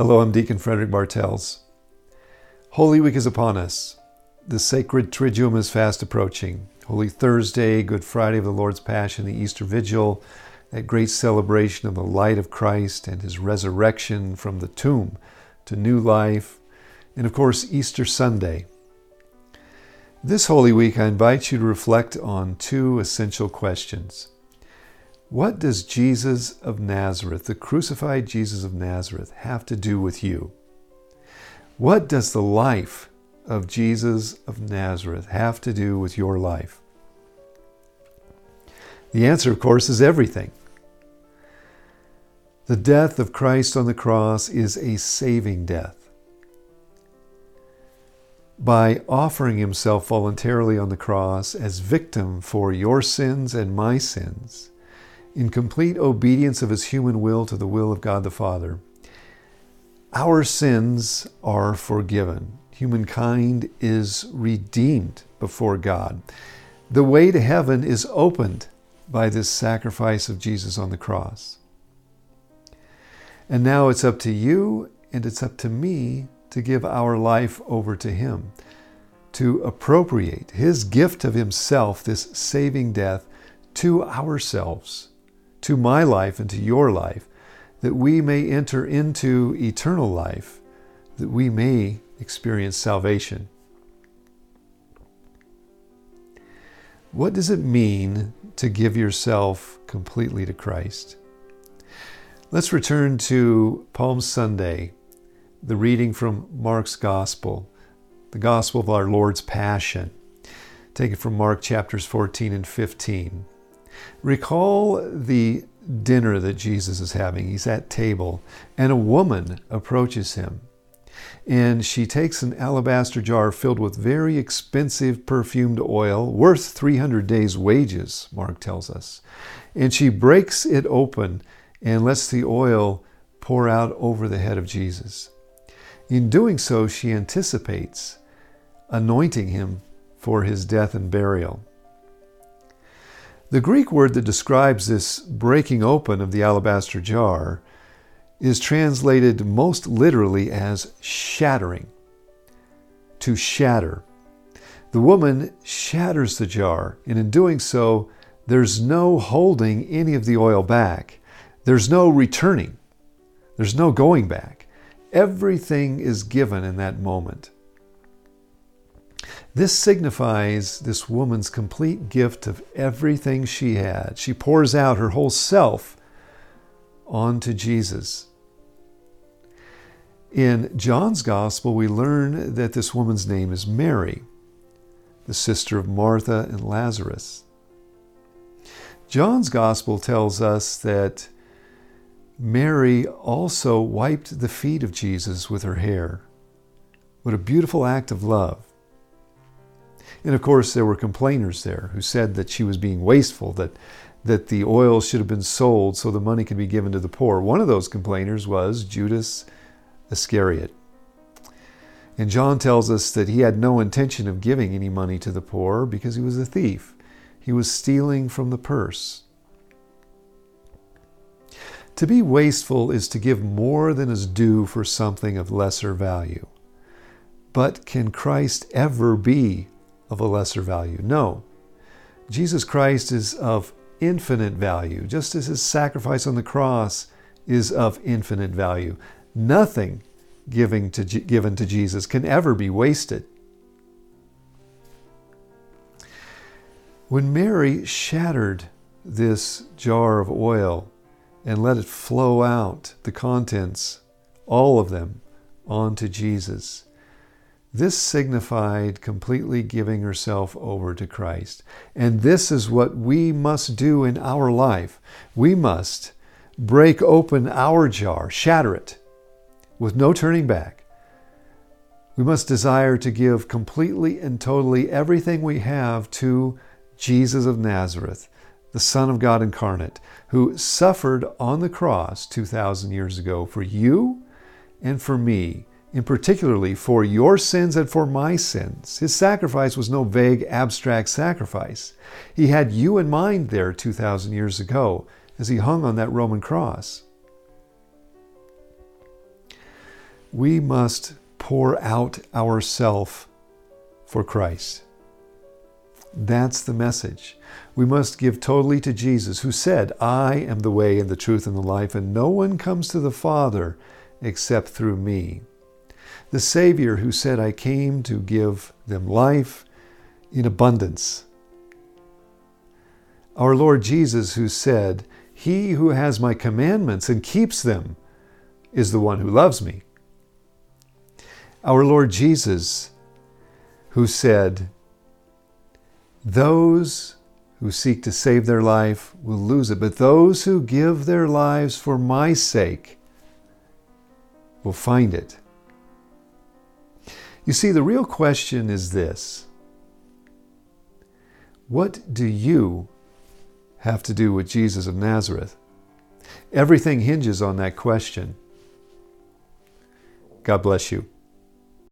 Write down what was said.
Hello, I'm Deacon Frederick Bartels. Holy Week is upon us. The sacred Triduum is fast approaching. Holy Thursday, Good Friday of the Lord's Passion, the Easter Vigil, that great celebration of the light of Christ and his resurrection from the tomb to new life, and of course, Easter Sunday. This Holy Week, I invite you to reflect on two essential questions. What does Jesus of Nazareth, the crucified Jesus of Nazareth, have to do with you? What does the life of Jesus of Nazareth have to do with your life? The answer, of course, is everything. The death of Christ on the cross is a saving death. By offering himself voluntarily on the cross as victim for your sins and my sins, in complete obedience of his human will to the will of God the Father. Our sins are forgiven. Humankind is redeemed before God. The way to heaven is opened by this sacrifice of Jesus on the cross. And now it's up to you and it's up to me to give our life over to Him, to appropriate His gift of Himself, this saving death, to ourselves to my life and to your life, that we may enter into eternal life, that we may experience salvation. What does it mean to give yourself completely to Christ? Let's return to Palm Sunday, the reading from Mark's Gospel, the Gospel of our Lord's Passion. Take it from Mark chapters 14 and 15. Recall the dinner that Jesus is having. He's at table, and a woman approaches him. And she takes an alabaster jar filled with very expensive perfumed oil, worth 300 days' wages, Mark tells us. And she breaks it open and lets the oil pour out over the head of Jesus. In doing so, she anticipates anointing him for his death and burial. The Greek word that describes this breaking open of the alabaster jar is translated most literally as shattering. To shatter. The woman shatters the jar, and in doing so, there's no holding any of the oil back. There's no returning. There's no going back. Everything is given in that moment. This signifies this woman's complete gift of everything she had. She pours out her whole self onto Jesus. In John's Gospel, we learn that this woman's name is Mary, the sister of Martha and Lazarus. John's Gospel tells us that Mary also wiped the feet of Jesus with her hair. What a beautiful act of love. And of course, there were complainers there who said that she was being wasteful, that, that the oil should have been sold so the money could be given to the poor. One of those complainers was Judas Iscariot. And John tells us that he had no intention of giving any money to the poor because he was a thief. He was stealing from the purse. To be wasteful is to give more than is due for something of lesser value. But can Christ ever be of a lesser value. No. Jesus Christ is of infinite value, just as his sacrifice on the cross is of infinite value. Nothing giving to, given to Jesus can ever be wasted. When Mary shattered this jar of oil and let it flow out, the contents, all of them, onto Jesus, this signified completely giving herself over to Christ. And this is what we must do in our life. We must break open our jar, shatter it, with no turning back. We must desire to give completely and totally everything we have to Jesus of Nazareth, the Son of God incarnate, who suffered on the cross 2,000 years ago for you and for me in particularly for your sins and for my sins. His sacrifice was no vague, abstract sacrifice. He had you in mind there 2,000 years ago as he hung on that Roman cross. we must pour out ourself for Christ. That's the message. We must give totally to Jesus, who said, I am the way and the truth and the life, and no one comes to the Father except through me. The Savior who said, I came to give them life in abundance. Our Lord Jesus, who said, He who has my commandments and keeps them is the one who loves me. Our Lord Jesus, who said, Those who seek to save their life will lose it, but those who give their lives for my sake will find it. You see, the real question is this What do you have to do with Jesus of Nazareth? Everything hinges on that question. God bless you.